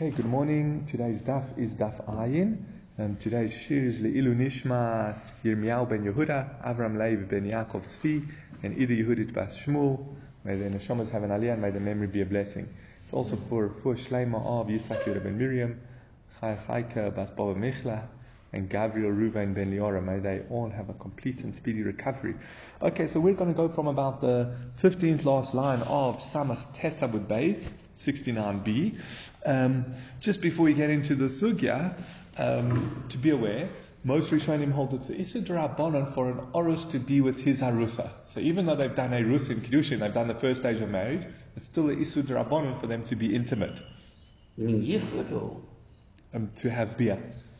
Okay, good morning. Today's daf is daf ayin. Um, today's shir is Le'ilu Nishmas Yirmiyahu ben Yehuda, Avram Levi ben Yaakov Tzvi, and Ida Yehudit bas Shmuel. May the neshamas have an aliyah and may the memory be a blessing. It's also for for Shleima of Yitzhak Yehuda ben Miriam, Chai Chaika bas Baba Michla, and Gabriel Ruvain ben Liora. May they all have a complete and speedy recovery. Okay, so we're going to go from about the 15th last line of Samach Tesabud Beit, 69b. Um, just before we get into the sugya, um, to be aware, most Rishonim hold it's a Issa Drabanan for an Orus to be with his Harusa. So even though they've done a Rus in Kiddushin, they've done the first stage of marriage, it's still a Issa Drabanan for them to be intimate. Mean Um, to have beer.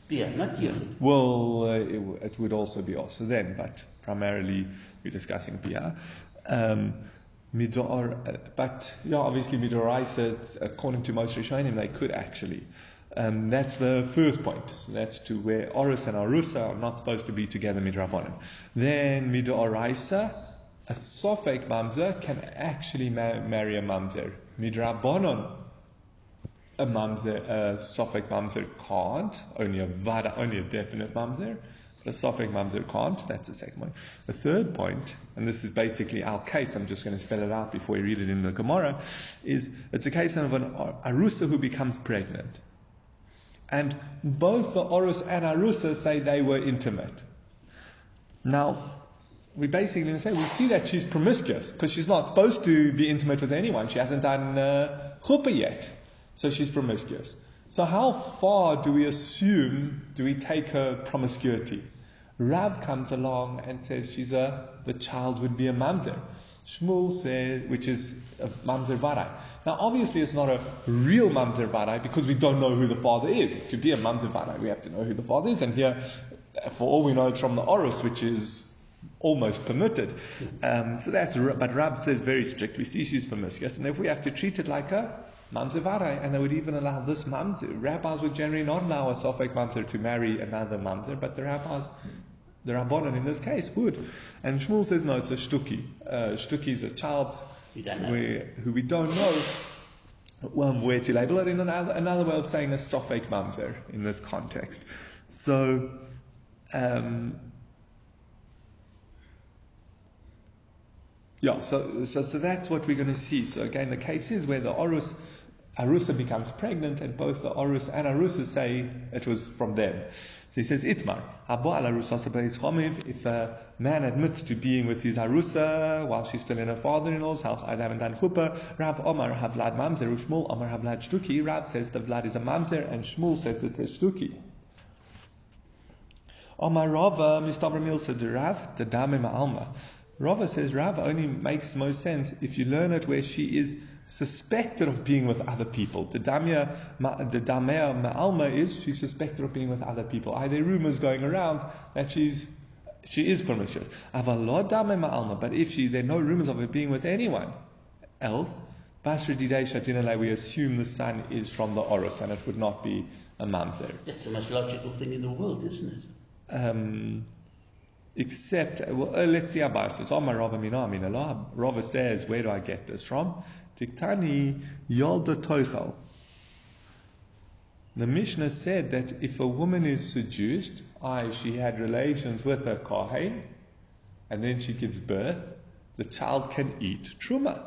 beer, not yichud. Well, uh, it, w- it would also be also then, but primarily we're discussing beer. Um, midor, but yeah, obviously midoraisa, it's- according to most Rishonim, they could actually. Um, that's the first point. So that's to where Orus and Arusa are not supposed to be together midrabanan. Then midoraisa, a sofek mamzer can actually ma- marry a mamzer. Midrabanan, a mamzer, a sofek mamzer can't. Only a vada, only a definite mamzer. A sofek mamzer can't. That's the second point. The third point, and this is basically our case. I'm just going to spell it out before we read it in the Gemara. Is it's a case of an arusa who becomes pregnant, and both the orus and arusa say they were intimate. Now, we basically say we see that she's promiscuous because she's not supposed to be intimate with anyone. She hasn't done uh, chuppah yet, so she's promiscuous. So how far do we assume, do we take her promiscuity? Rav comes along and says she's a, the child would be a mamzer. Shmuel says, which is a mamzer varai. Now obviously it's not a real mamzer varai because we don't know who the father is. To be a mamzer varai, we have to know who the father is. And here, for all we know, it's from the orus, which is almost permitted. Um, so that's, but Rab says very strictly, she's promiscuous, and if we have to treat it like a mamzer varai, and they would even allow this mamzer. Rabbis would generally not allow a sofek mamzer to marry another mamzer, but the rabbis, the rabbanon in this case would. And Shmuel says no, it's a shtuki. Uh, shtuki is a child We where, who we don't know well, where to label it. In another, another way of saying a sofek mamzer in this context. So. Um, Yeah, so, so, so that's what we're going to see. So again, the case is where the Orus, Arusa becomes pregnant and both the Orus and Arusa say it was from them. So he says, Itmar, Habo al Arusa Sabeis Chomiv, if a man admits to being with his Arusa while she's still in her father-in-law's house, I haven't done chuppah, Rav Omar Havlad Mamzer, Shmuel Omar Havlad Shtuki, Rav says the Vlad is a Mamzer and Shmuel says it's a Shtuki. Omar Rava, Mr. Milsa de Rav, the Dame Ma'alma. Rava says Rav only makes most sense if you learn it where she is suspected of being with other people. The Damia, Ma- the Damea Ma'alma is she's suspected of being with other people. Are there rumors going around that she's she is promiscuous? Avalod Dame Ma'alma, but if she there are no rumors of her being with anyone else, Basra Didei Shatinale, we assume the son is from the Oros and it would not be a mamzer. That's the most logical thing in the world, isn't it? um, except, well, uh, let's see Abba says, Omar Rava Mina Amin Allah. Rava says, where do I get this from? Diktani Yolda Toichel. The Mishnah said that if a woman is seduced, i.e., she had relations with a Kohen, and then she gives birth, the child can eat Truma.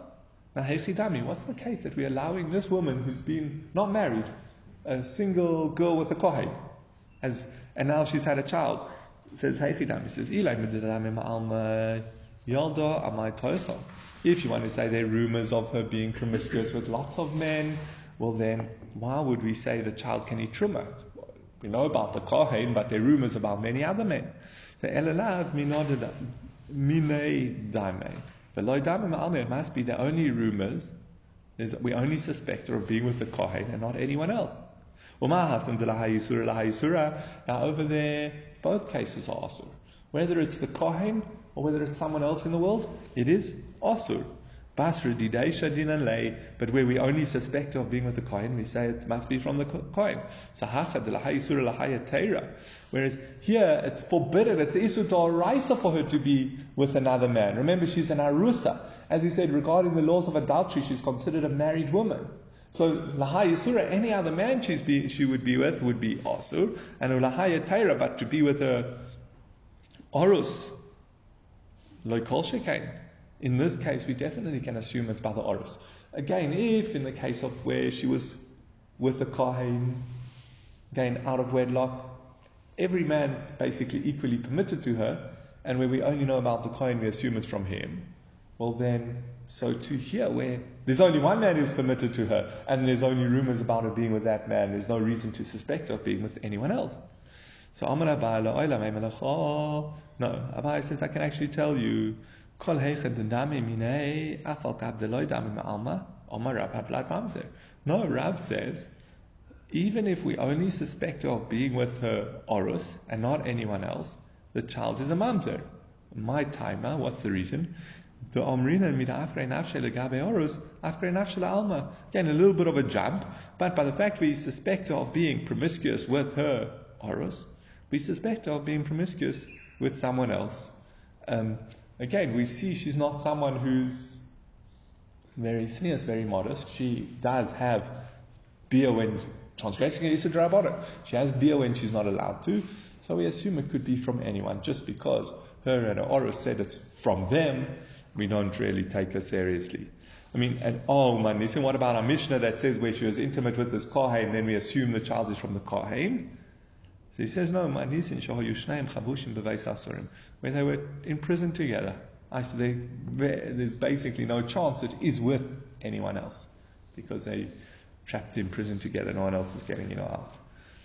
Now, Hechidami, what's the case that we're allowing this woman who's been not married, a single girl with a Kohen, as, and now she's had a child. It says, Hey Chidam, it says, "Ilai midadam ma'alma yalda amai toichel." If you want to say there are rumors of her being promiscuous with lots of men, well then, why would we say the child can eat truma? We know about the Kohen, but there are rumors about many other men. So minodada minei daime. Below daime ma'alma, it must be the only rumors is that we only suspect her of being with the Kohen and not anyone else. Now over there, both cases are asur. Whether it's the kohen or whether it's someone else in the world, it is asur. Basra didaisha dinan lay, but where we only suspect of being with the kohen, we say it must be from the ko- kohen. Sahacha de lahayisura lahayatera. Whereas here it's forbidden, it's isur raisa for her to be with another man. Remember, she's an arusa. As we said, regarding the laws of adultery, she's considered a married woman. So lahaya surah, any other man she's be, she would be with would be asur, and lahaya taira, but to be with her orus, local shekain. In this case, we definitely can assume it's by the orus. Again, if in the case of where she was with a kohen, again out of wedlock, every man is basically equally permitted to her, and where we only know about the kohen, we assume it's from him. Well, then, so to here, where there's only one man who's permitted to her, and there's only rumors about her being with that man, there's no reason to suspect her of being with anyone else. So Amar Abai No, Abai says I can actually tell you. No, Rav says even if we only suspect her of being with her orus and not anyone else, the child is a mamzer. My timer, what's the reason? The omrina mida afre nafshe legabe orus, afre alma. Again, a little bit of a jump, but by the fact we suspect her of being promiscuous with her orus, we suspect her of being promiscuous with someone else. Um, again, we see she's not someone who's very sneers, very modest. She does have beer when transgressing a Yisra She has beer when she's not allowed to. So we assume it could be from anyone. Just because her and her Orus said it's from them, we don't really take her seriously. I mean, and oh man, listen, what about our Mishnah that says where she was intimate with this Kohen, then we assume the child is from the Kohen? So he says, no, man, listen, where they were in prison together. I said, there's basically no chance it is with anyone else because they trapped in prison together. No one else is getting you know out.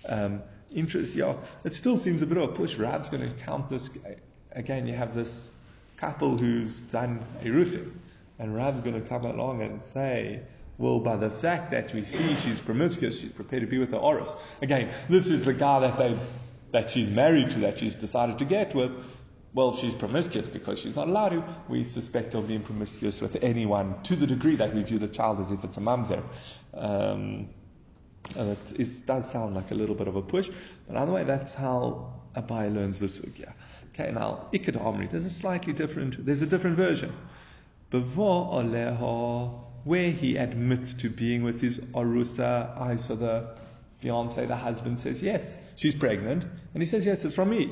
Um, interest, yeah, it still seems a bit of a push. Rav's going to count this again. You have this couple who's done erusin, and Rav's going to come along and say, well, by the fact that we see she's promiscuous, she's prepared to be with the Oris. Again, this is the guy that they've that she's married to, that she's decided to get with well, she's promiscuous because she's not allowed to. We suspect of being promiscuous with anyone to the degree that we view the child as if it's a mamzer. Um, and it does sound like a little bit of a push, but either way, that's how Abai learns the sugya. Okay, now Ikad Omri, there's a slightly different, there's a different version. Bavo Oleho, where he admits to being with his Arusa, I so the fiance, the husband says, yes, she's pregnant, and he says, yes, it's from me.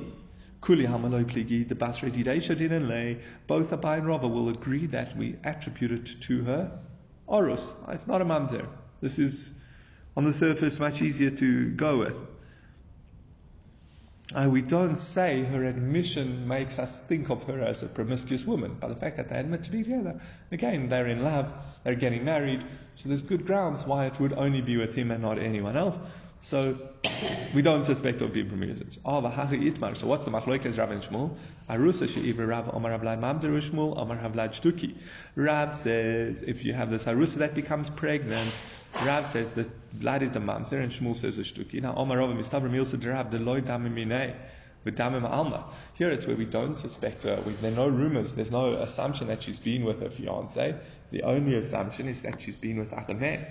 Kuli Hamaloi Pligi, the Basra Didesha lay. Both Abai and Rava will agree that we attribute it to her. Orus. Ah, it's not a mamzer. This is, on the surface, much easier to go with. Uh, we don't say her admission makes us think of her as a promiscuous woman by the fact that they admit to be together. Again, they're in love, they're getting married, so there's good grounds why it would only be with him and not anyone else. So we don't suspect of being promiscuous. Oh, itmar. So what's the machlokes Rav and Shmuel? Arusa she'ivra Rav Omar Havlad Mamzer Shmuel Omar Havlad Shtuki. Rav says if you have this arusa that becomes pregnant, Rav says that blood is a mamzer and Shmuel says a shtuki. Now Omar Rav Mistabra Milsa Rav Deloy Damimine. Damim Alma. Here it's where we don't suspect her. We, there are no rumors. There's no assumption that she's been with her fiance. The only assumption is that she's been with other men.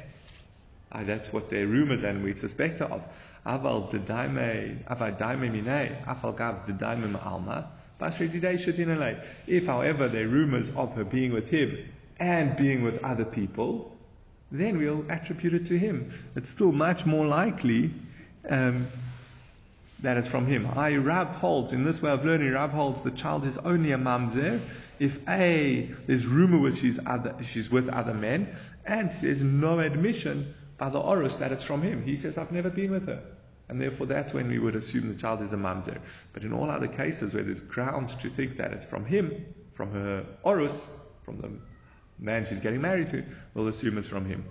Uh, that's what their rumors and we suspect her of. Aval dedaime, aval daime mine, afal gav dedaime alma. If, however, there are rumors of her being with him and being with other people, then we'll attribute it to him. It's still much more likely um, that it's from him. I Rav holds in this way of learning. Rav holds the child is only a mamzer if a there's rumor which she's other, she's with other men, and there's no admission by the Orus that it's from him. He says, I've never been with her. And therefore, that's when we would assume the child is a mamzer. But in all other cases where there's grounds to think that it's from him, from her Orus, from the man she's getting married to, we'll assume it's from him.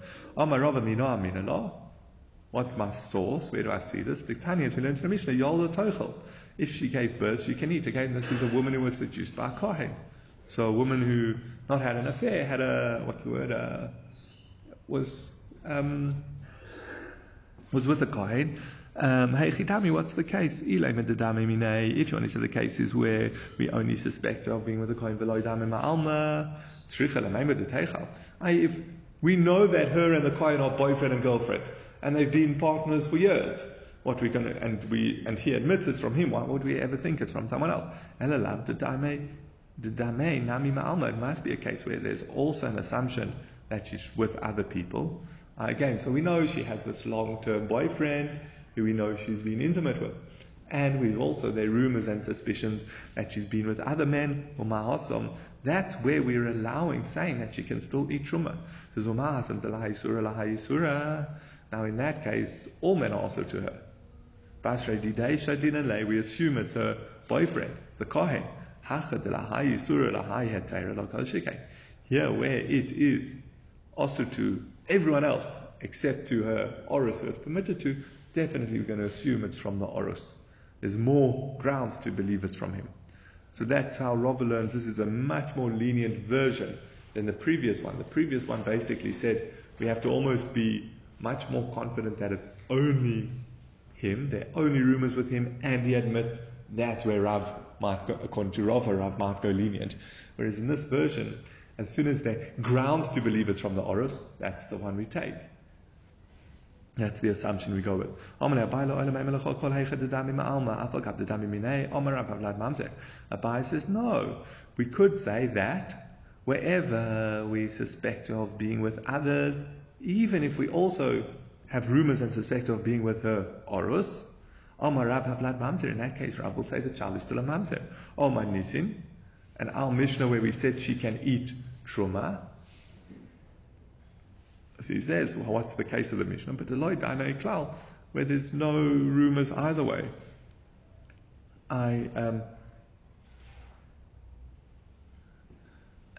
What's my source? Where do I see this? The Tanya we learned in the Mishnah, Yolda Tochel. If she gave birth, she can eat. Again, this is a woman who was seduced by a Kohen. So a woman who not had an affair, had a, what's the word, uh, was um, was with a Kohen. Um, hey Chitami, what's the case? If you want to say the case is where we only suspect of being with a Kohen, if we know that her and the Kohen are boyfriend and girlfriend, and they've been partners for years, what we're going to, and we, and he admits it's from him, why would we ever think it's from someone else? It must be a case where there's also an assumption that she's with other people. Again, so we know she has this long-term boyfriend who we know she's been intimate with. And we also, there are rumors and suspicions that she's been with other men, umahasom. That's where we're allowing, saying that she can still eat truma. Now in that case, all men are also to her. We assume it's her boyfriend, the Kohen. Here, where it is also to everyone else except to her Orus who it's permitted to, definitely we're going to assume it's from the Orus. There's more grounds to believe it's from him. So that's how Rava learns. This is a much more lenient version than the previous one. The previous one basically said we have to almost be much more confident that it's only him, there are only rumors with him, and he admits that's where Rav might go, according to Rava, Rav might go lenient. Whereas in this version, as soon as there grounds to believe it's from the Orus, that's the one we take. That's the assumption we go with. Abai says, no. We could say that wherever we suspect of being with others, even if we also have rumors and suspect of being with her Orus, Omar Rab Havlad Mamzer, in that case, Rab will say the child is still a Mamzer. Omar Nisin, and our Mishnah where we said she can eat Truma, he says, well, what's the case of the Mishnah? But Eloi Dana Klal, where there's no rumors either way. I um,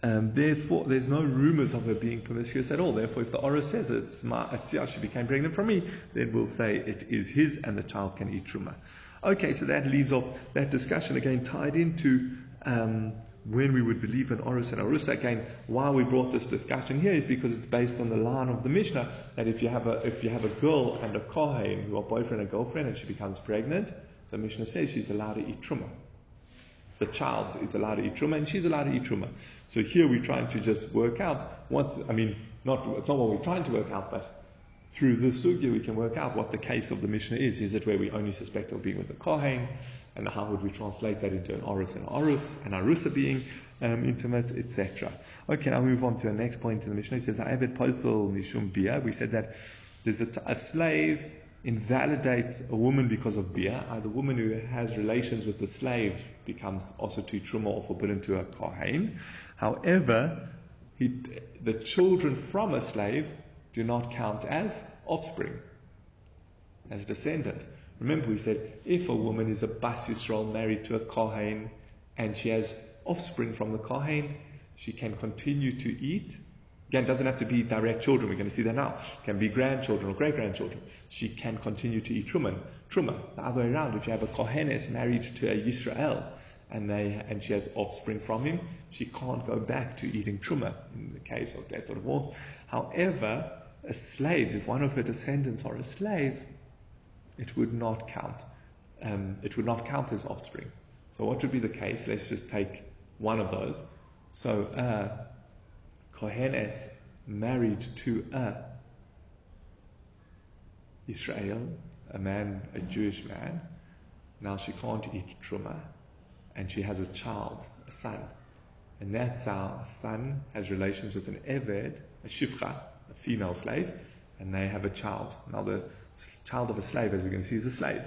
um, therefore, there's no rumors of her being promiscuous at all. Therefore, if the Ora says it's ma atzia, she became pregnant from me, then we'll say it is his and the child can eat truma. Okay, so that leads off that discussion again tied into um, when we would believe in Orus and Arusa. Again, why we brought this discussion here is because it's based on the line of the Mishnah that if you have a if you have a girl and a kohen who are boyfriend and girlfriend and she becomes pregnant, the Mishnah says she's allowed to eat truma. The child is allowed to eat truma and she's allowed to eat truma. So here we're trying to just work out what I mean, not it's not what we're trying to work out, but through this sugya we can work out what the case of the Mishnah is. Is it where we only suspect of being with a kohen? And how would we translate that into an orus and orus, and arusa being um, intimate, etc. Okay, now move on to the next point in the Mishnah. It says, Abed posel mishum bia. We said that there's a, t- a slave invalidates a woman because of bia. Uh, the woman who has relations with the slave becomes also to truma or forbidden to a kohen. However, he, the children from a slave do not count as offspring, as descendants. Remember, we said if a woman is a Bas Yisrael married to a Kohen and she has offspring from the Kohen, she can continue to eat. Again, doesn't have to be direct children. We're going to see that now. Can be grandchildren or great grandchildren. She can continue to eat truma. Truma. The other way around. If you have a Kohenes married to a Yisrael and they and she has offspring from him, she can't go back to eating truma in the case of death or divorce. However, a slave, if one of her descendants are a slave, it would not count. Um, it would not count as offspring. So what would be the case? Let's just take one of those. So uh, Kohenes married to a Israel, a man, a Jewish man. Now she can't eat truma, and she has a child, a son, and that son has relations with an Eved, a Shifcha, female slave, and they have a child. Now the child of a slave, as we can see, is a slave.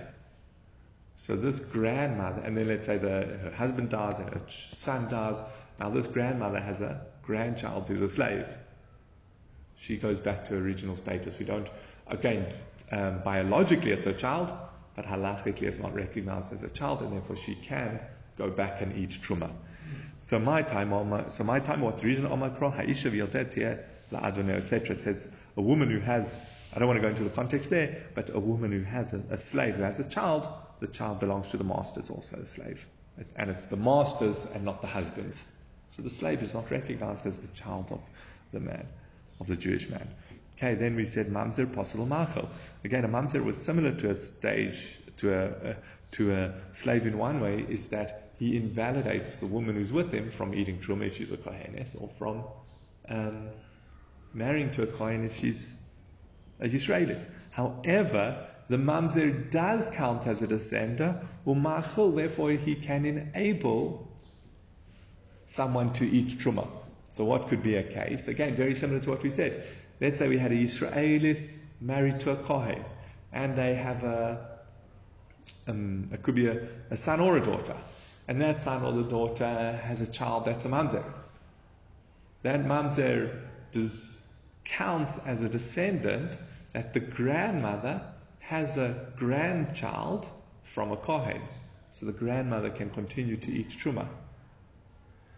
So this grandmother, and then let's say the, her husband dies and her son dies. Now this grandmother has a grandchild who's a slave. She goes back to her original status. We don't, again, um, biologically it's a child, but halachically it's not recognized as a child, and therefore she can go back and eat truma. So my time, so my time, what's the reason? Haisha etc. It says a woman who has I don't want to go into the context there, but a woman who has a, a slave who has a child, the child belongs to the master, it's also a slave. And it's the master's and not the husband's. So the slave is not recognized as the child of the man, of the Jewish man. Okay, then we said mamzer possible machel. Again, a mamzer was similar to a stage, to a, a, to a slave in one way, is that he invalidates the woman who's with him from eating truma if she's a kohenes, or from um, marrying to a kohen if she's a Yisraelis. However, the mamzer does count as a descender, umachel, therefore he can enable someone to eat truma. So what could be a case? Again, very similar to what we said. let's say we had a Israelis married to a Kohen, and they have a, um, it could be a, a son or a daughter, and that son or the daughter has a child that's a mamzer. That mamzer does, counts as a descendant that the grandmother has a grandchild from a Kohen. So the grandmother can continue to eat truma.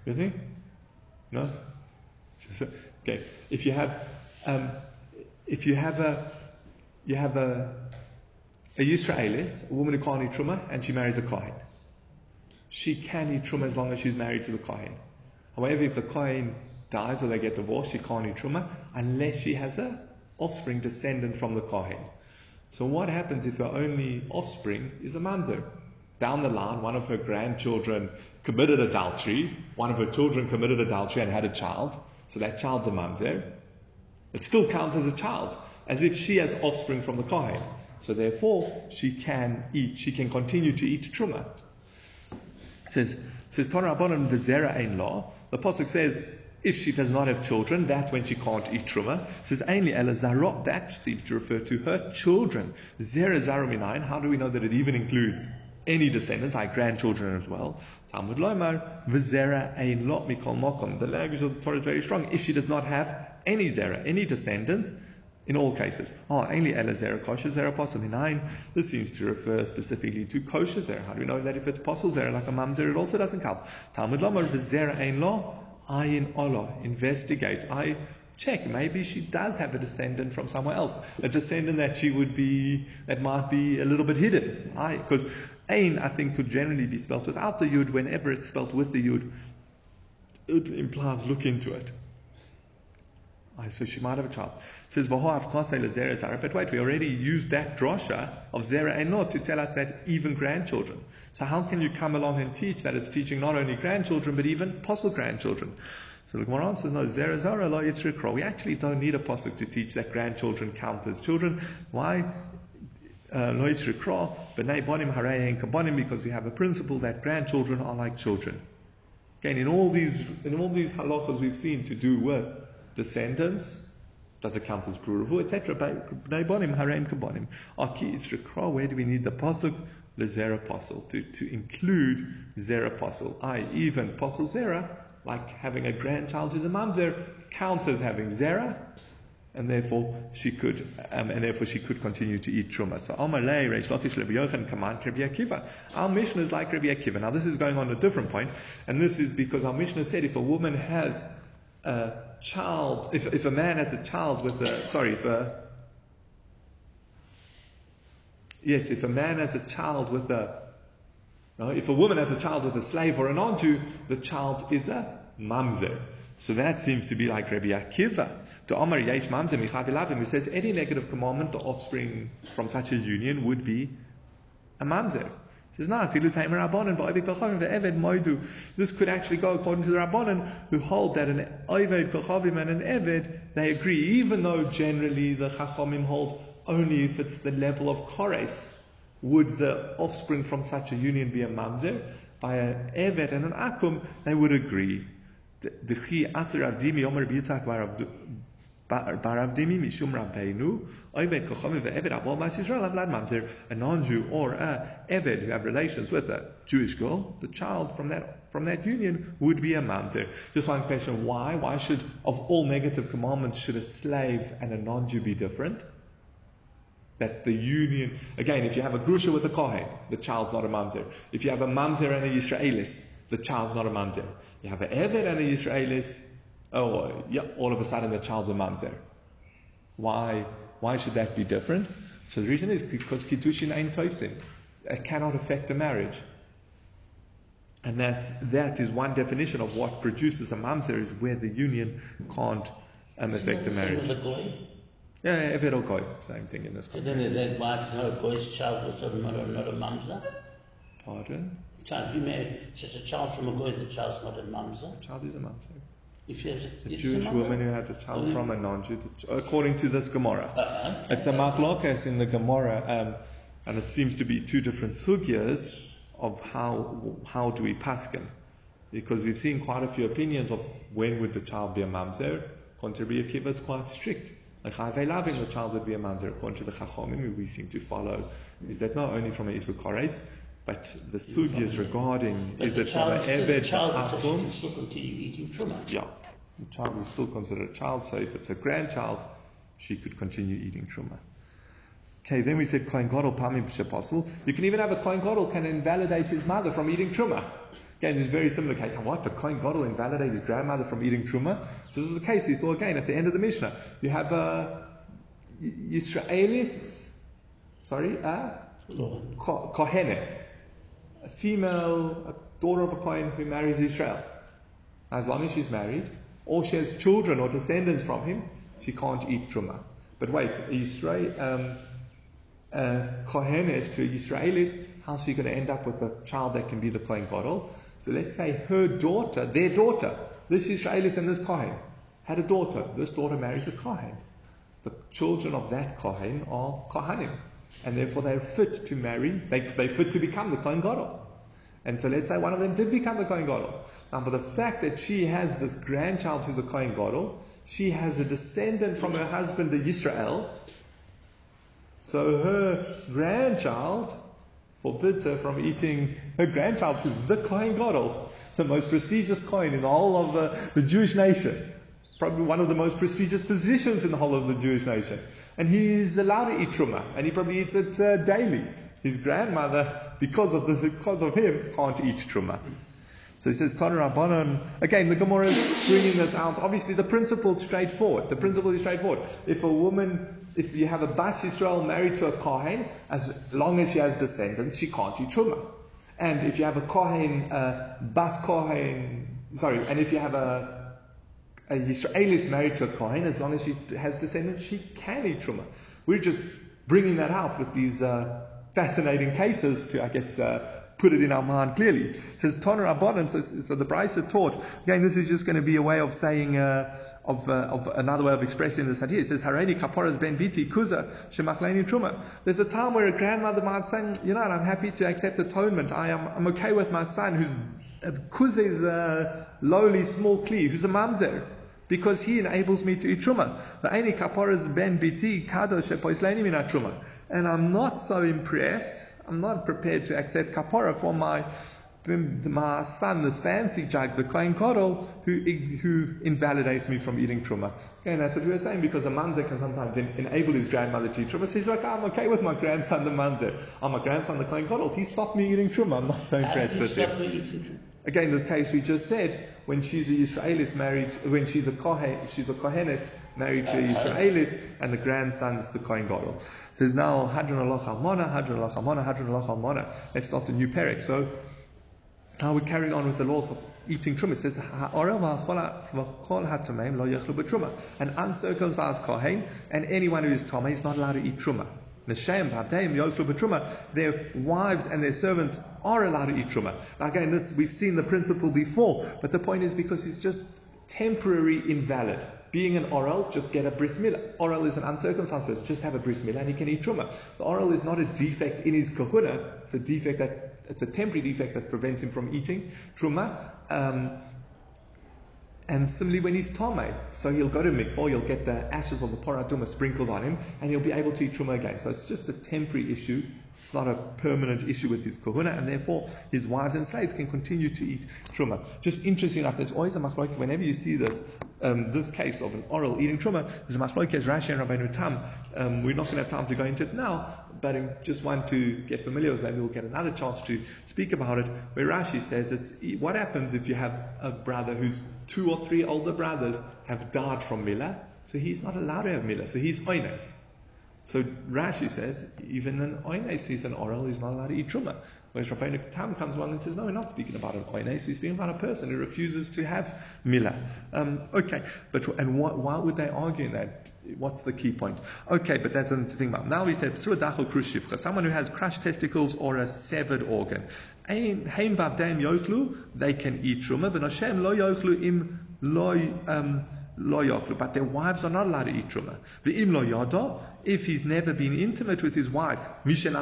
Me? No? Okay. If you have, um, if you have a, you have a, a Yisraelis, a woman who can't eat truma, and she marries a Kohen. She can eat truma as long as she's married to the Kohen. However, if the Kohen dies or they get divorced, she can't eat truma unless she has a offspring descendant from the Kohen. So what happens if her only offspring is a mamzer? Down the line, one of her grandchildren committed adultery, one of her children committed adultery and had a child, so that child's a mamzer. It still counts as a child, as if she has offspring from the Kohen. So therefore, she can eat, she can continue to eat truma. It says, it says, Torah Rabbanon v'zera ein law. The Pasuk says, if she does not have children, that's when she can't eat truma. Says only elazarot. That seems to refer to her children. Zera zaruminayin. How do we know that it even includes any descendants, like grandchildren as well? Talmud Lomar v'zera ein lot mikol mokom. The language of the Torah is very strong. If she does not have any zera, any descendants, in all cases. Oh, only ela zera kosher zera apostle nine. This seems to refer specifically to kosher zera. How do we know that if it's apostle zera like a mam zera, it also doesn't count? Talmud Lomar v'zera ein law. I in Allah investigate. I check. Maybe she does have a descendant from somewhere else, a descendant that she would be that might be a little bit hidden. I because Ain I think could generally be spelt without the yud. Whenever it's spelt with the yud, it implies look into it. So she might have a child. It says Zera But wait, we already used that drasha of Zera and not to tell us that even grandchildren. So how can you come along and teach that it's teaching not only grandchildren but even possible grandchildren? So the Gemara answers, no, Zera Zara lo Yitzrikra. We actually don't need a pasuk to teach that grandchildren count as children. Why? Uh, lo Yitzrikra, b'nei bonim kabonim, because we have a principle that grandchildren are like children. Again, in all these, in all these halachas we've seen to do with descendants, does it count as pruruvu, etc. B'nei harein kabonim. Aki Yitzrikra, where do we need the pasuk? the Zera apostle, to, to include Zera apostle. I, even apostle Zera, like having a grandchild who's a mamzer, counts as having Zera, and therefore she could, um, and therefore she could continue to eat truma. So Amar Lei, Reish Lakish Rabbi Yochanan, command Rabbi Akiva. Our Mishnah is like Rabbi Akiva. Now this is going on a different point, and this is because our Mishnah said if a woman has a child, if, if a man has a child with a, sorry, if a, Yes, if a man has a child with a, no, if a woman has a child with a slave or an onju, the child is a mamzer. So that seems to be like Rabbi Akiva. To Omar Yesh Mamzer Michabilavim, who says any negative commandment, the offspring from such a union would be a mamzer. Says, no, this could actually go according to the Rabbanon, who hold that an Oived, Kochavim, and an Eved, they agree, even though generally the Chachamim hold only if it's the level of Kores. Would the offspring from such a union be a mamzer? By an eved and an Akum, they would agree. Baravdimi Mishum Rabbeinu Oimed Kochomi Ve'Eved Abol Mas Yisrael Avlad Mamzer a non-Jew or a Eved who have relations with a Jewish girl, the child from that from that union would be a mamzer. Just one question: Why? Why should of all negative commandments should a slave and a non-Jew be different? That the union, again, if you have a grusha with a kohen, the child's not a mamzer. If you have a mamzer and a Yisraelis, the child's not a mamzer. You have an eved and a Yisraelis, oh, yeah, all of a sudden the child's a mamzer. Why, why should that be different? So the reason is because kiddushin ain't toisin. It cannot affect the marriage. And that, that is one definition of what produces a mamzer is where the union can't um, affect the marriage. Yeah, if it'll go. Same thing in this So then is that why it's not a boy's child was a, not a, not a mamza? Pardon? Child, you may, it's just a child from a boy, the child's not a mamza. Child is a mamzer. If she has a, a Jewish mamza. woman who has a child Mhm. from a non-Jew, according to this Gemara. Uh-huh. It's a machlokas in the Gemara, um, and it seems to be two different sugyas of how how do we paskin, because we've seen quite a few opinions of when would the child be a mamzer. According to Akiva, it's quite strict. Like Chayvei the child would be a manzer, according to the Chachomim, we seem to follow, is that not only from a Isu Kores, but the sugyas regarding But is the it from a the Eved child Achum? still continue eating truma. Yeah, the child is still considered a child, so if it's a grandchild, she could continue eating truma. Okay, then we said Kohen Gadol Pamim Shepasul. You can even have a Kohen Gadol can invalidate his mother from eating truma. Again, this is a very similar case. And what? The Kohen Gadol invalidate his grandmother from eating truma? So this is the case we saw again at the end of the Mishnah. You have uh, a Yisraelis, sorry, uh, a Ko- Kohenes, a female, a daughter of a Kohen who marries Israel. As long as she's married, or she has children or descendants from him, she can't eat truma. But wait, Israel, um, uh, Kohenes to Israelis, how's she going to end up with a child that can be the Kohen Gadol? So let's say her daughter, their daughter, this Israelis and this Kohen, had a daughter. This daughter marries a Kohen. The children of that Kohen are Kohanim. And therefore they're fit to marry, they, they're fit to become the Kohen Gadol. And so let's say one of them did become the Kohen Gadol. Now, but the fact that she has this grandchild who's a Kohen Gadol, she has a descendant from her husband, the Yisrael. So her grandchild forbids her from eating her grandchild, who's the Kohen Gadol, the most prestigious Kohen in the whole of the, the Jewish nation. Probably one of the most prestigious positions in the whole of the Jewish nation. And he's allowed to eat truma, and he probably eats it uh, daily. His grandmother, because of, the, because of him, can't eat truma. So he says, Tanur Rabbanon. Again, the Gemara is bringing this out. Obviously, the principle is straightforward. The principle is straightforward. If a woman, if you have a Bas Yisrael married to a Kohen, as long as she has descendants, she can't eat Truma. And if you have a Kohen, uh, Bas Kohen, sorry, and if you have a a Yisrael is married to a Kohen, as long as she has descendants, she can eat Truma. We're just bringing that out with these uh, fascinating cases to, I guess, uh, put it in our mind clearly. It says Toner Abbanan, so, so the Brisa taught. Again, this is just going to be a way of saying, uh, of, uh, of another way of expressing this idea. It says, Hareni kaporas ben biti kuza shemachleni truma. There's a time where a grandmother might say, you know, I'm happy to accept atonement. I am, I'm okay with my son who's, uh, kuza is a lowly small kli, who's a mamzer because he enables me to eat truma. The only kaparas ben biti kadosh shepoisleni min truma. And I'm not so impressed. I'm not prepared to accept kapara for my my son, this fancy jug, the Kohen Kodol, who, who invalidates me from eating truma. Okay, and that's what we were saying, because a manzer can sometimes en- enable his grandmother to eat truma. So he's like, I'm okay with my grandson, the manzer. I'm my grandson, the Kohen Kodol. He stopped me eating truma. I'm not so impressed with him. him. Again, this case we just said, when she's a Israelis married, when she's a Kohen, she's a Kohenes married to a Israelis, and the grandson's the Kohen Gadol. It says now, Hadron Allah Almona, Hadron Allah Almona, Hadron Allah Almona. Let's start a new parak. So, now we're carrying on with the laws of eating truma. It says. An uncircumcised Kohen and anyone who is Tama is not allowed to eat truma. Their wives and their servants are allowed to eat truma. Again, this we've seen the principle before, but the point is because it's just temporary invalid. Being an oral, just get a bris milah. Oral is an uncircumcised person, just have a bris milah and he can eat truma. The oral is not a defect in his kahuna, it's a defect that it's a temporary defect that prevents him from eating truma. Um, and similarly, when he's tame, so he'll go to mikvah, he'll get the ashes of the paratuma sprinkled on him, and he'll be able to eat truma again. So it's just a temporary issue. It's not a permanent issue with his kahuna, and therefore his wives and slaves can continue to eat truma. Just interesting enough, there's always a machloek whenever you see this, um, this case of an oral eating truma. There's a machloek as Rashi and Rabbeinu Tam. Um, we're not going to have time to go into it now, but I just want to get familiar with that. We'll get another chance to speak about it. Where Rashi says it's what happens if you have a brother whose two or three older brothers have died from milah, so he's not allowed to have milah, so he's oines. So Rashi says even an oines, he's an oral, he's not allowed to eat truma. Whereas Rabbeinu Tam comes along and says, no, we're not speaking about an oines, we're speaking about a person who refuses to have milah. Um, okay, but and what, why would they argue that? What's the key point? Okay, but that's something to think about. Now we said someone who has crushed testicles or a severed organ. They can eat truma. V'noshem lo yochlu im lo um, but their wives are not allowed to eat truma. V'im lo yada, if he's never been intimate with his wife, mishen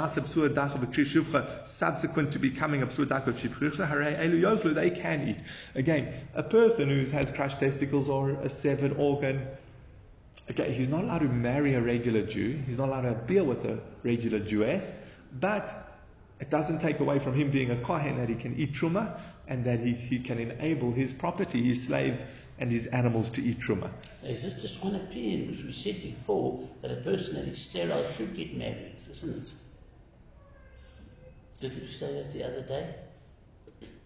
subsequent to becoming a psur dacha b'krishuvcha, elu they can eat. Again, a person who has crushed testicles or a severed organ, okay, he's not allowed to marry a regular Jew. He's not allowed to beer with a regular Jewess, but it doesn't take away from him being a kohen that he can eat truma and that he, he can enable his property, his slaves, and his animals to eat truma. Is this just one opinion? Because we said before that a person that is sterile should get married, isn't it? Didn't you say that the other day?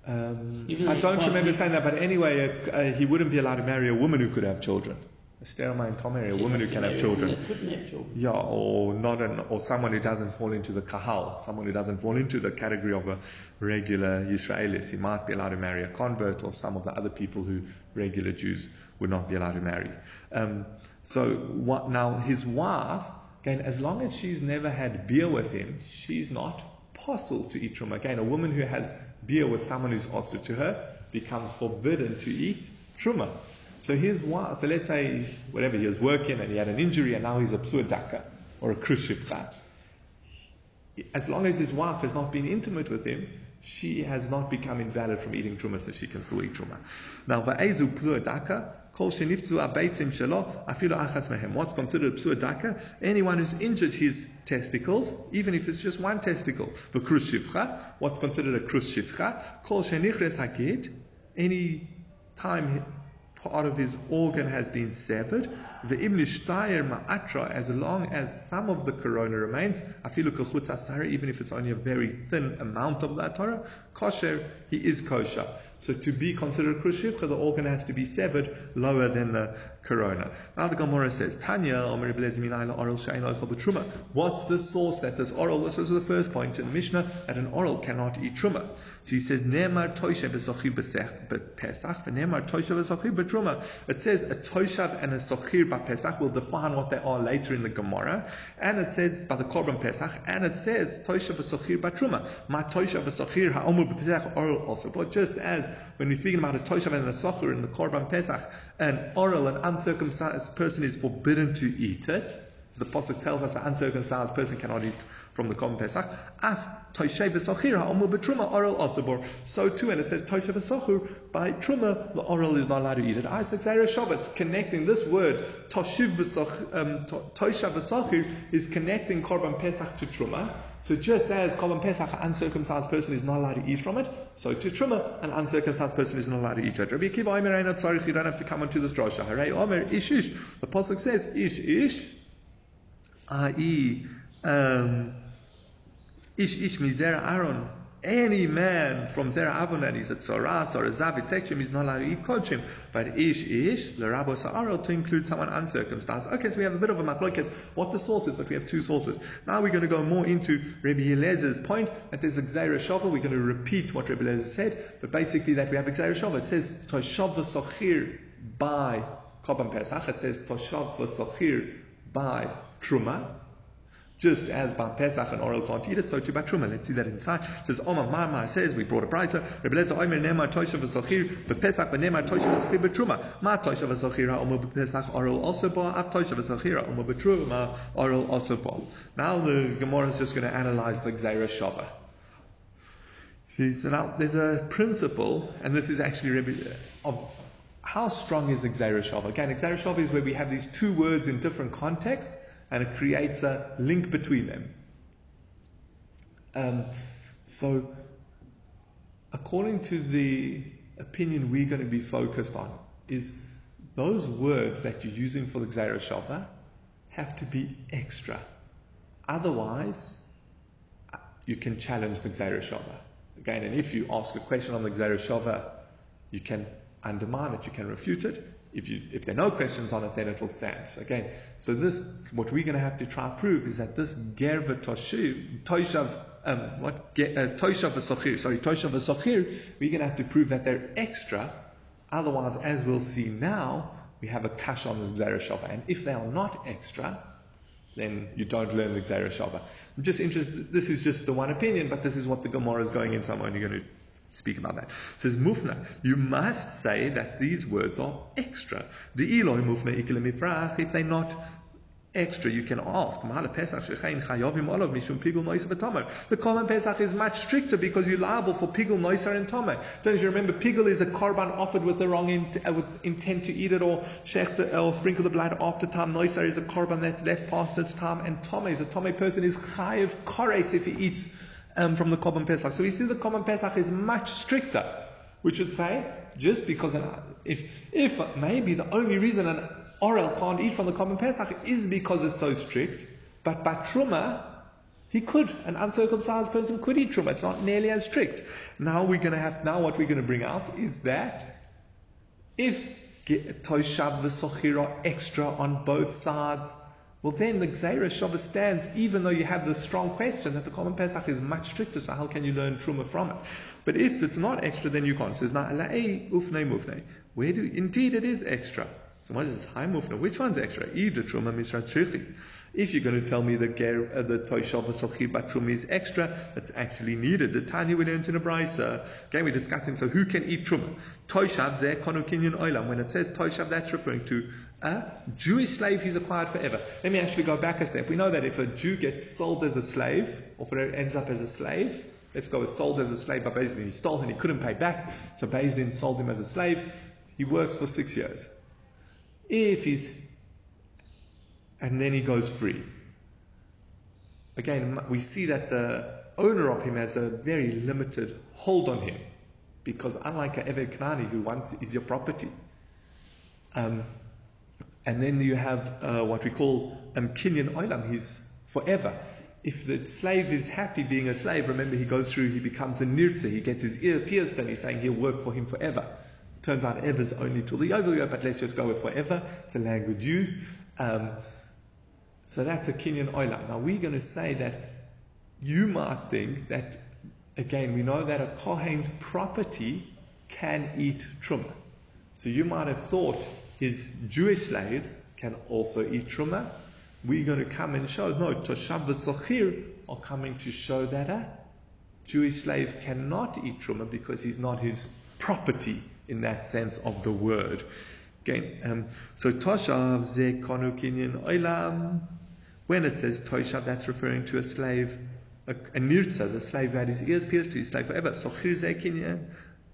Um, I don't remember saying that, but anyway, uh, uh, he wouldn't be allowed to marry a woman who could have children. A sterile man can't marry a woman who can have marry a woman children. have children. Yeah, or not an, or someone who doesn't fall into the kahal, someone who doesn't fall into the category of a regular Israelis. He might be allowed to marry a convert or some of the other people who regular Jews would not be allowed to marry. Um, so what, now his wife, again, as long as she's never had beer with him, she's not possible to eat truma. Again, a woman who has beer with someone who's also to her becomes forbidden to eat truma. So his wife, so let's say whatever he was working and he had an injury and now he's a psuadaka or a krushipcha. As long as his wife has not been intimate with him, she has not become invalid from eating truma, so she can still eat truma. Now, va'ezu psuadaka, kol shenifzu abeitzim shelo, afilu achas mehem. What's considered a psuadaka? Anyone who's injured his testicles, even if it's just one testicle. V'krushivcha, what's considered a krushivcha? Kol shenichres hakid, any time part of his organ has been severed, the imnishtayir ma'atra, as long as some of the corona remains, afilu kachut asara, even if it's only a very thin amount of that Torah, kosher, he is kosher. So to be considered krushivcha, the organ has to be severed lower than the corona. Now the Gemara says, Tanya, Omer oichel b'truma. What's the source that this oral, this is the first point in the Mishnah, that an oral cannot eat truma. So he says, Nemar toisha v'sochir b'pesach, v'nemar toisha v'sochir b'truma. It says a toishav and a sochir b'pesach will define what they are later in the Gemara, and it says by the korban pesach, and it says toisha v'sochir b'truma. Ma toisha v'sochir ha'omu b'pesach oral also. But just as when we're speaking about a toishav and a sochir in the korban pesach, an oral, an uncircumcised person is forbidden to eat it. The Pasuk tells us an uncircumcised person cannot eat from the Korban Pesach. Af toishay v'sochir ha'omu b'truma oral. So too, and it says toishay v'sochir by truma, the oral is not allowed to eat it. Isaac Zera Shabbat connecting this word v'sochir, um, v'sochir is connecting Korban Pesach to truma. So just as Korban Pesach, an uncircumcised person is not allowed to eat from it, so to truma, an uncircumcised person is not allowed to eat it. Rabbi Akiva Omer Ein Tzarich, you don't have to come onto this drasha. Hooray, Omer ish ish. The pasuk says ish ish, i.e. Um, ish ish mizera Aaron. Any man from Zera Aaron that is a tzoras or a zavit section is not allowed to eat kodshim. But ish ish, lerabo sa'arel, to include someone uncircumcised. Okay, so we have a bit of a machlokes, what the source is, but we have two sources. Now we're going to go more into Rabbi Elezer's point that there's a Gzeira Shava. We're going to repeat what Rabbi Elezer said, but basically that we have a Gzeira Shava. It says, Toshav v'sochir by Korban Pesach. It says, Toshav v'sochir by Truma. Just as by Pesach and oral can't eat it, so too by Truma. Let's see that inside. It says, Omar Marmar says, we brought a brisa. Rebbe Lezer Omer Nemar Tosha v'Sochir b'Pesach v'Nemar Tosha v'Sochir b'Truma. Ma Tosha v'Sochir ha'omer b'Pesach oral also ba. Af Tosha v'Sochir ha'omer b'Truma oral also ba. Now the Gemara is just going to analyze the Gzeira. So now there's a principle, and this is actually of how strong is Shava. Again, Shava is where we have these two words in different contexts, and it creates a link between them. Um, so, according to the opinion we're going to be focused on, is those words that you're using for the Gzeira have to be extra. Otherwise, you can challenge the Gzeira Shava. Again, and if you ask a question on the Gzeira Shava, you can undermine it, you can refute it. If, you, if there are no questions on it, then it will stand. Again, so this, what we're going to have to try to prove is that this gerva toishav, um, what, uh, toishav v'sochir, sorry, toishav v'sochir, we're going to have to prove that they're extra. Otherwise, as we'll see now, we have a kash on this Gzeira Shava. And if they are not extra, then you don't learn the Gzeira Shava. I'm just interested, this is just the one opinion, but this is what the Gemara is going in, so I'm only going to speak about that. It says Mufna, you must say that these words are extra. The Eloi Mufna Ikele Mifrach, if they're not extra, you can ask. The Korban Pesach is much stricter because you're liable for pigul noisar and tome. Don't you remember? Pigul is a korban offered with the wrong uh, with intent to eat it or shech the, or sprinkle the blood after time. Noisar is a korban that's left past its time, and tome is a tome person is chayiv kores if he eats um, from the Korban Pesach. So we see the Korban Pesach is much stricter. We should say just because an, if if maybe the only reason an Orel can't eat from the Korban Pesach is because it's so strict. But by Truma, he could. An uncircumcised person could eat Truma. It's not nearly as strict. Now we're going to have, now what we're going to bring out is that if Toshav the Sochira extra on both sides, well then the Gzeira Shavah stands even though you have the strong question that the Korban Pesach is much stricter, so how can you learn Truma from it? But if it's not extra, then you can't. It says, Where do, indeed it is extra. So what is high mufna? Which one's extra? Either truma misrat shirchi. If you're going to tell me the uh, the toishav v'sochi truma is extra, that's actually needed. The Tanya we learned in a brisa. Again, we're discussing. So who can eat truma? Toishav zeh konukinyan oilam. When it says toishav, that's referring to a Jewish slave who's acquired forever. Let me actually go back a step. We know that if a Jew gets sold as a slave, or if it ends up as a slave, let's go with sold as a slave, but basically he stole and he couldn't pay back, so Din sold him as a slave. He works for six years. If he's, and then he goes free. Again, we see that the owner of him has a very limited hold on him, because unlike a Eved Knani who once is your property, um, and then you have uh, what we call um, Kinyan Olam, he's forever. If the slave is happy being a slave, remember he goes through, he becomes a nirtza, he gets his ear pierced, and he's saying he'll work for him forever. Turns out ever's only till the Yovel but let's just go with forever. It's a language used. Um, so that's a Kinyan Oilam. Now we're going to say that you might think that, again, we know that a Kohen's property can eat Truma. So you might have thought his Jewish slaves can also eat Truma. We're going to come and show, no, Toshav Sochir are coming to show that a Jewish slave cannot eat Truma because he's not his property in that sense of the word. Okay, um, so Toshav ze konu kinyan oilam. When it says Toshav, that's referring to a slave, a, a nirtza, the slave who had his ears pierced to his slave forever. Sochir ze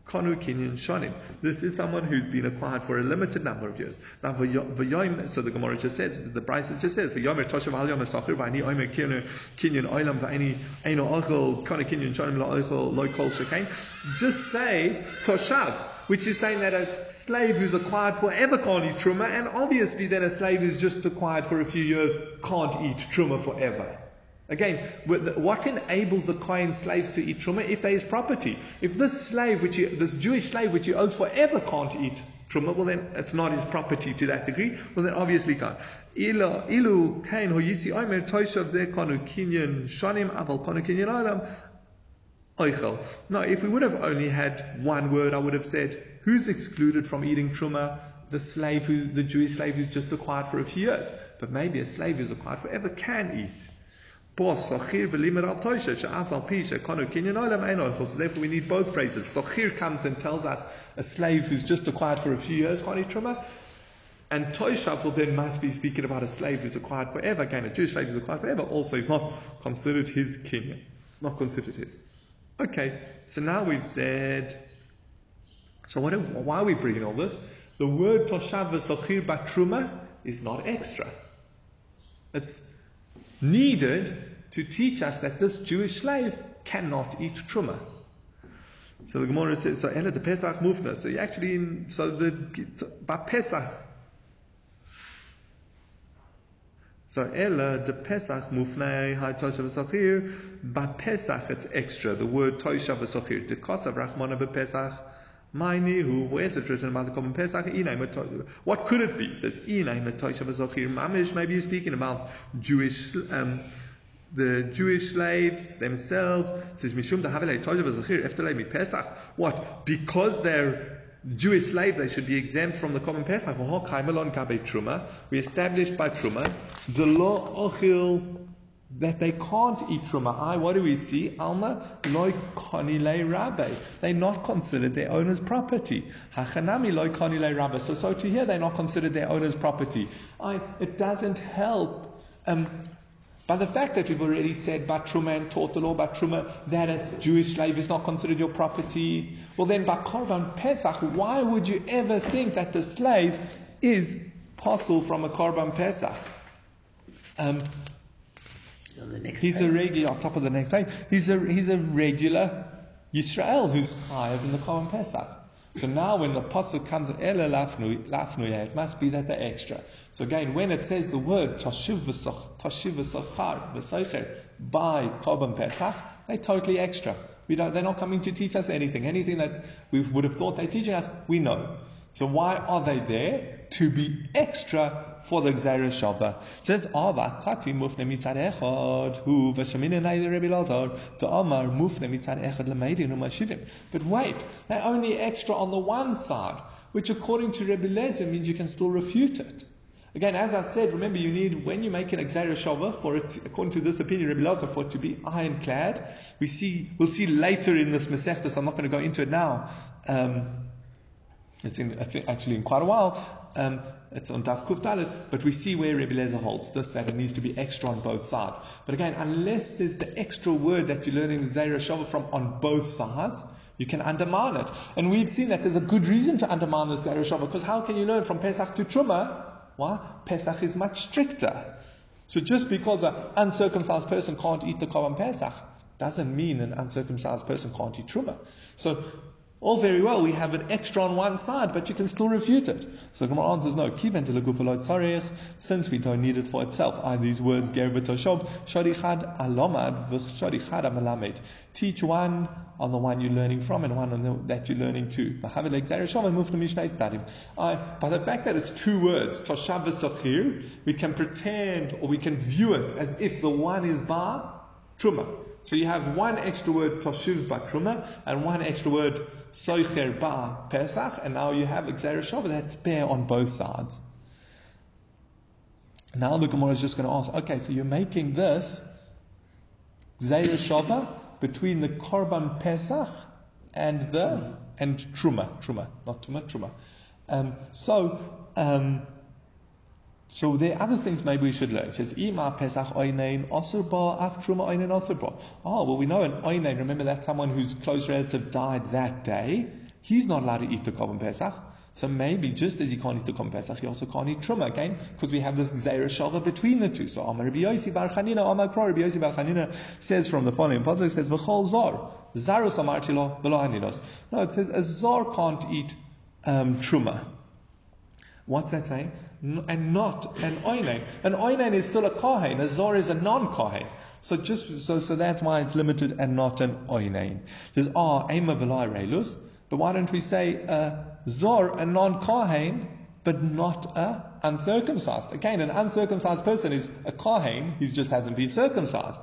Konu Kinyan Shonim. This is someone who's been acquired for a limited number of years. Now, v'yoim, so the Gemara just says, the Braisa just says, v'yomer toshav al yom esachir v'ani oimer kinyan oilam v'ani eino ochel konu Kinyan Shonim lo ochel shekain. Just say toshav which is saying that a slave who's acquired forever can't eat truma, and obviously then a slave who's just acquired for a few years can't eat truma forever. Again, what enables the Kohen slaves to eat truma? If there is property. If this slave, which he, this Jewish slave, which he owns forever, can't eat truma, well then it's not his property to that degree. Well then obviously can't. Ilu kain oichel. Now, if we would have only had one word, I would have said, who's excluded from eating truma? The slave who, the Jewish slave who's just acquired for a few years. But maybe a slave who's acquired forever can eat. So therefore we need both phrases. Sochir comes and tells us a slave who's just acquired for a few years. And Toishav will then must be speaking about a slave who's acquired forever. Again, a Jewish slave who's acquired forever also is not considered his king. Not considered his. Okay, so now we've said, so what, why are we bringing all this? The word Toshav Sochir Batruma is not extra. It's needed to teach us that this Jewish slave cannot eat truma. So the Gemara says, so Ella de Pesach Mufna. So you actually, in, so the, by Pesach, so Ella de Pesach Mufna, Hai Toshav Sachir, by Pesach it's extra, the word Toshav Sachir, de Kosav Rachmana be Pesach, Mainihu, where's it written about the Korban Pesach? What could it be? It says, Mamish, maybe he's speaking about Jewish, um, the Jewish slaves themselves. Says, Mishum Pesach. What? Because they're Jewish slaves, they should be exempt from the Korban Pesach. We established by Truma, the law ochil that they can't eat truma. I, What do we see? Alma loy konile rabbe. They're not considered their owner's property. Hachanami loy konile rabbe. So, so to here they're not considered their owner's property. I, it doesn't help Um, by the fact that we've already said about Truma and taught the law about Truma, that a Jewish slave is not considered your property, well then by Korban Pesach, why would you ever think that the slave is possible from a Korban Pesach? Um, On the next he's page. a regular, on top of the next page, he's a, he's a regular Yisrael who's higher than the Korban Pesach. So now when the pasuk comes, Ela lafnu, lafnuya, it must be that they're extra. So again, when it says the word by Korban Pesach, they're totally extra. We don't, they're not coming to teach us anything. Anything that we would have thought they're teaching us, we know. So why are they there? To be extra for the Gzeira Shava. It says, Ava kati mufne mitzad echad, hu v'shamina nayde Rebbe Lazar, to mufne mitzad echad u'mashivim. But wait, they're only extra on the one side, which according to Rebbe Lezer means you can still refute it. Again, as I said, remember you need, when you make an Gzeira Shava, for it, according to this opinion, Rebbe Lazar, for it to be ironclad, we see, we'll see later in this Masechta, so I'm not going to go into it now, um, it's, in, it's actually in quite a while. Um, it's on Daf Kuf Dalet, but we see where Rebbe Lezer holds this that it needs to be extra on both sides. But again, unless there's the extra word that you're learning the Shava from on both sides, you can undermine it. And we've seen that there's a good reason to undermine this Gzeira Shava because how can you learn from Pesach to Truma? Why? Pesach is much stricter. So just because an uncircumcised person can't eat the Korban Pesach doesn't mean an uncircumcised person can't eat Truma. So all very well, we have an extra on one side, but you can still refute it. So the Gemara answers no. Kiven tzarech, since we don't need it for itself. Are these words ger b'toshov sharichad alomad v'sharichad amalamed? Teach one on the one you're learning from and one on the, that you're learning to. I- By the fact that it's two words, toshav v'sachir, we can pretend or we can view it as if the one is bar truma. So you have one extra word toshiv ba truma and one extra word soicher ba pesach, and now you have Gzeira Shava that's spare on both sides. Now the Gemara is just going to ask, okay, so you're making this Gzeira Shava between the Korban Pesach and the and Truma, Truma, not Truma, Truma. Um, so um, so there are other things maybe we should learn. It says, Ima Pesach Oinein Osir Ba Af Truma Oinein Osir Oh, well we know an Oinein, remember that's someone whose close relative died that day. He's not allowed to eat the Korban Pesach. So maybe just as he can't eat the Korban Pesach, he also can't eat Truma again, because we have this Gzeira Shava between the two. So Amar Rabbi Yosi Bar Chanina, Amar Pro Rabbi Yosi Bar Chanina says from the following it says, V'chol Zor, Zarus Amarti Lo, V'lo Aninos. No, it says, a Zor can't eat um, Truma. What's that saying? And not an oinen. An oinen is still a kohen. A zor is a non-kohen. So just so so that's why it's limited and not an oinen. It says ah ema v'lai relus. But why don't we say a zor a non-kohen but not a uncircumcised? Again, an uncircumcised person is a kohen. He just hasn't been circumcised.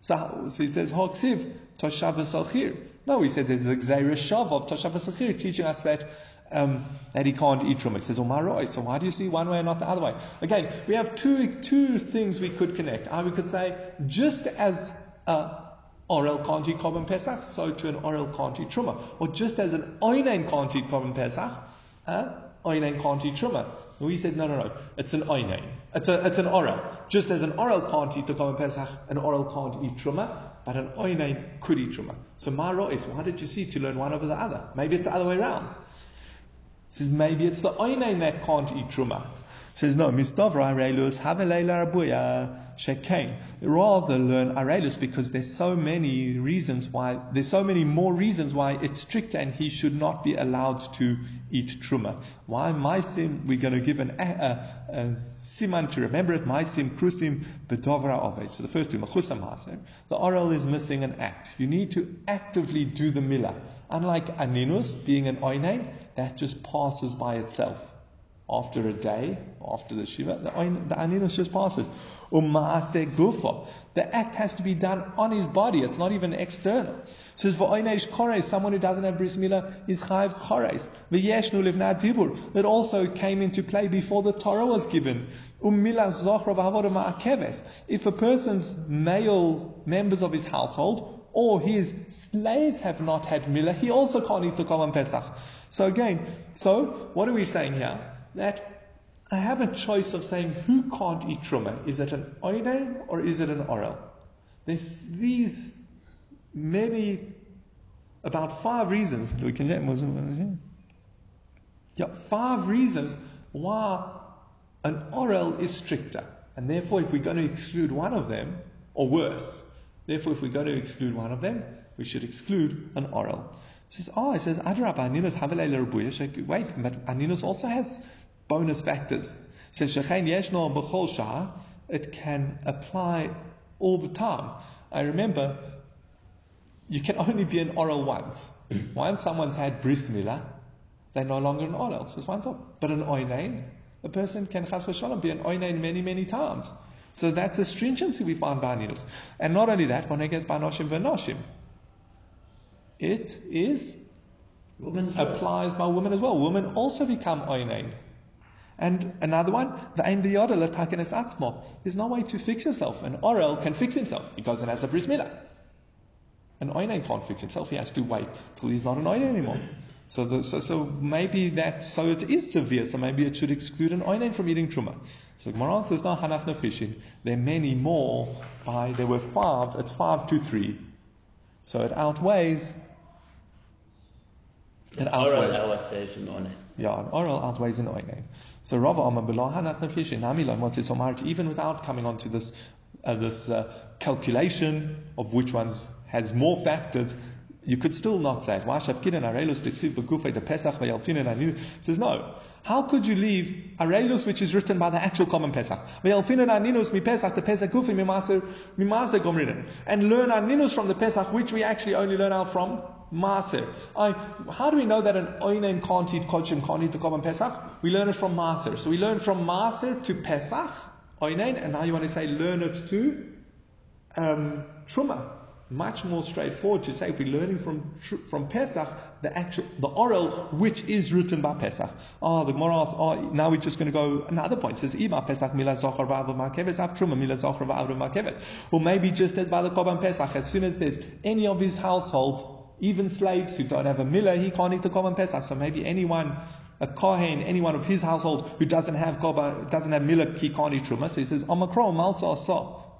So, so he says hoksiv toshav. No, he said there's a gzeira shav of toshav teaching us that um, that he can't eat from it. It says umaroi. So why do you see one way and not the other way? Again, we have two two things we could connect. Uh, we could say just as a Orel can't eat Korban Pesach, so to an Orel can't eat Truma. Or just as an Oinen can't eat Korban Pesach, uh, Oinen can't eat Truma. We said, no, no, no, it's an Oinen. It's, it's an Orel. Just as an Orel can't eat the Korban Pesach, an Orel can't eat Truma, but an Oinen could eat Truma. So Maro is, why did you see to learn one over the other? Maybe it's the other way around. It says maybe it's the oinen that can't eat truma. It says no, mistavra arelus haveleila rabuya shekain. Rather learn arelus because there's so many reasons why there's so many more reasons why it's stricter and he should not be allowed to eat truma. Why maisim? We're going to give an a, a, a siman to remember it. Maisim krusim bedovra oved. So the first two machusam hasim. The oral is missing an act. You need to actively do the milah. Unlike aninus being an oinen, that just passes by itself. After a day, after the shiva, the, aninus just passes. Umaase gufa. The act has to be done on his body. It's not even external. It says v'oineish kores. Someone who doesn't have bris milah is chayv kores. V'yeshnu livnat dibur. It also came into play before the Torah was given. Um V'havoda ma'akeves. Um if a person's male members of his household or his slaves have not had milah, he also can't eat the Korban Pesach. So again, so what are we saying here? That I have a choice of saying who can't eat truma. Is it an oinen or is it an orel? There's these many, about five reasons. We can get yeah, five reasons why an orel is stricter. And therefore, if we're going to exclude one of them, or worse, therefore, if we're going to exclude one of them, we should exclude an orel. It says, oh, it says, Adrab, Aninus Wait, but Aninus also has bonus factors. It says, Shechain Yeshno B'chol Shah, it can apply all the time. I remember you can only be an oral once. once someone's had bris milah, they're no longer an oral. So it's once off. But an oinain, a person can chas v'shalom be an oinain many, many times. So that's a stringency we find by Aninus. And not only that, v'neges banoshim v'noshim. It is applies by women as well. Women also become oinain. And another one, the ein biyada letakenes atzmo. There's no way to fix yourself. An orel can fix himself because it has a bris milah. An oinain can't fix himself. He has to wait till he's not an oinain anymore. So, the, so, so maybe that, so it is severe, so maybe it should exclude an oinen from eating truma. So Gemara answers, no, hanach nefishin. There are many more by, there were five, it's five to three. So it outweighs, it outweighs. outweighs an oinen. Yeah, oral outweighs an oinen. So Rava Amar B'lo nefishin, nami lo even without coming on to this, uh, this uh, calculation of which ones has more factors, you could still not say it. Why the Pesach says no. How could you leave Arelus, which is written by the actual Korban Pesach? mi Pesach, the Pesach gufi gomrinen. And learn Aninus from the Pesach, which we actually only learn out from Maser. how do we know that an Oinen can't eat Kodshim, can't eat the Korban Pesach? We learn it from Maser. So we learn from Maser to Pesach, Oinen, and now you want to say learn it to um, Truma much more straightforward to say if we're learning from from Pesach, the actual the oral which is written by Pesach. Oh, the Gemara asks, oh, now we're just going to go another point. It says Pesach Mila Zochar Va'avru Makeves Makeves. Or maybe just as by the Korban Pesach, as soon as there's any of his household, even slaves who don't have a mila, he can't eat the Korban Pesach. So maybe anyone a Kohen, anyone of his household who doesn't have Korban, doesn't have mila, he can't eat Truma. So he says, Omikron, Malsa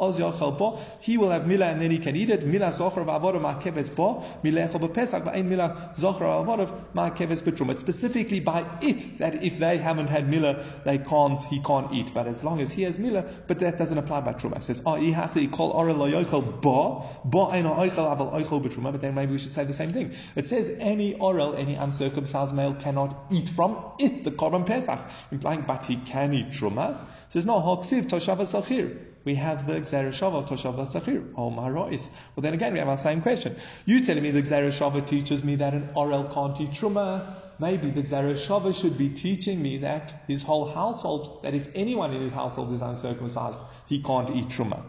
Asa. He will have mila and then he can eat it. Mila zocher v'avodah ma'keves bo. Milecho b'pesach v'ain mila zocher v'avodah ma'keves b'trum. It's specifically by it that if they haven't had mila, they can't, he can't eat. But as long as he has mila, but that doesn't apply by truma. It says, oh, ihachi kol orel lo yoichel bo. Bo eino oichel aval oichel b'truma. But then maybe we should say the same thing. It says any orel, any uncircumcised male cannot eat from it, the korban pesach. Implying, but he can eat truma. It says, no, hoksiv toshav sachir we have the Gzereshava Toshav Tzachir, or Marois. Well, then again, we have our same question. You telling me the Gzereshava teaches me that an Orel can't eat Truma. Maybe the Gzereshava should be teaching me that his whole household, that if anyone in his household is uncircumcised, he can't eat Truma.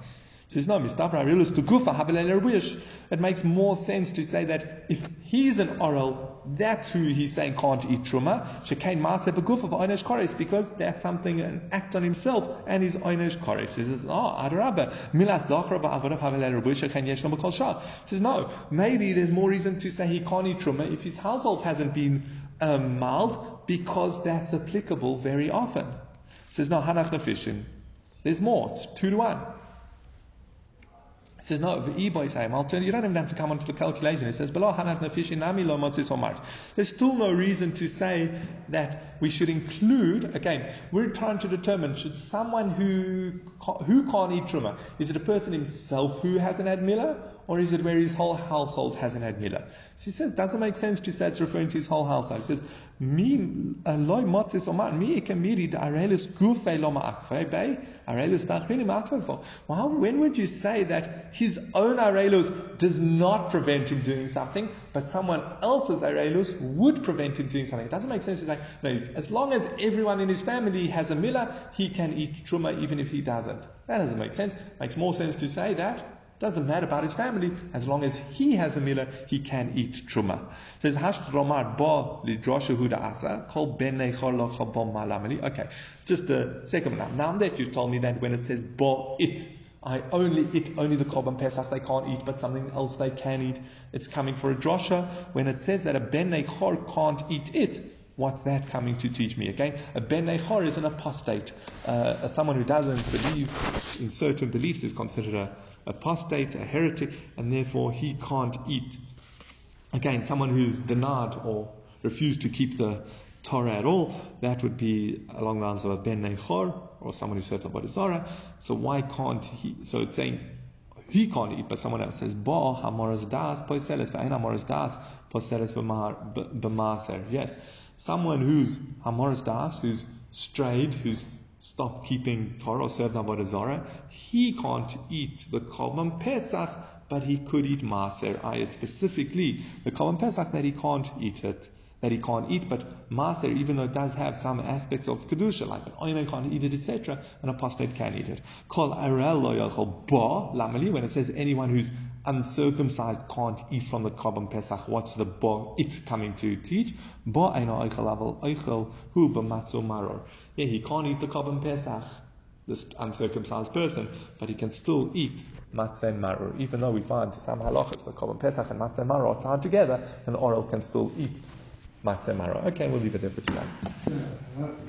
Says, no, it makes more sense to say that if he's an oral, that's who he's saying can't eat truma. Because that's something an act on himself and his einish kores. He says, oh, zachra yesh no shah. He says, no, maybe there's more reason to say he can't eat truma if his household hasn't been um, mild because that's applicable very often. Says, no, hanach nefishin. There's more. It's two to one. He says, no, I'll tell you, don't even have to come onto the calculation. It says, There's still no reason to say that we should include, again, we're trying to determine, should someone who, who can't eat truma, is it a person himself who hasn't had mila, or is it where his whole household hasn't had mila? So he says, doesn't make sense to say it's referring to his whole household. He says, Mi eh, loy motzis oman mi lo ma'akfei eh, bei Well, when would you say that his own arelus does not prevent him doing something, but someone else's arelus would prevent him doing something? It doesn't make sense to say, no, as long as everyone in his family has a mila, he can eat truma even if he doesn't. That doesn't make sense. It makes more sense to say that doesn't matter about his family. As long as he has a mila, he can eat truma. It says, Hash romar bo lidrosha asa, kol ben malamali. Okay, just a second now. Now that you told me that when it says bo it, I only eat only the korban pesach they can't eat, but something else they can eat. It's coming for a drosha. When it says that a ben nechor can't eat it, What's that coming to teach me? Again, a ben nechor is an apostate. Uh, someone who doesn't believe in certain beliefs is considered a apostate, a heretic, and therefore he can't eat. Again, someone who's denied or refused to keep the Torah at all, that would be along the lines of a ben nechor or someone who serves a Zarah. So why can't he? So it's saying he can't eat, but someone else says, Ba hamoras das poiseles, v'ain hamoras das poiseles b'maser. Yes, Someone who's Hamoris Das, who's strayed, who's stopped keeping Torah or served Avodah Zarah, he can't eat the Korban Pesach, but he could eat Maser Ayat. Specifically, the Korban Pesach that he can't eat it, that he can't eat, but Maser, even though it does have some aspects of Kedusha, like an Oinen can't eat it, etc., an apostate can eat it. Ba, Lamali, when it says anyone who's uncircumcised can't eat from the Korban Pesach. What's the bo it coming to teach? Bo maror. Yeah, he can't eat the Korban Pesach, this uncircumcised person, but he can still eat matzah maror. Even though we find some halachas, the Korban Pesach and matzah maror are tied together, and oral can still eat matzah maror. Okay, we'll leave it there for today.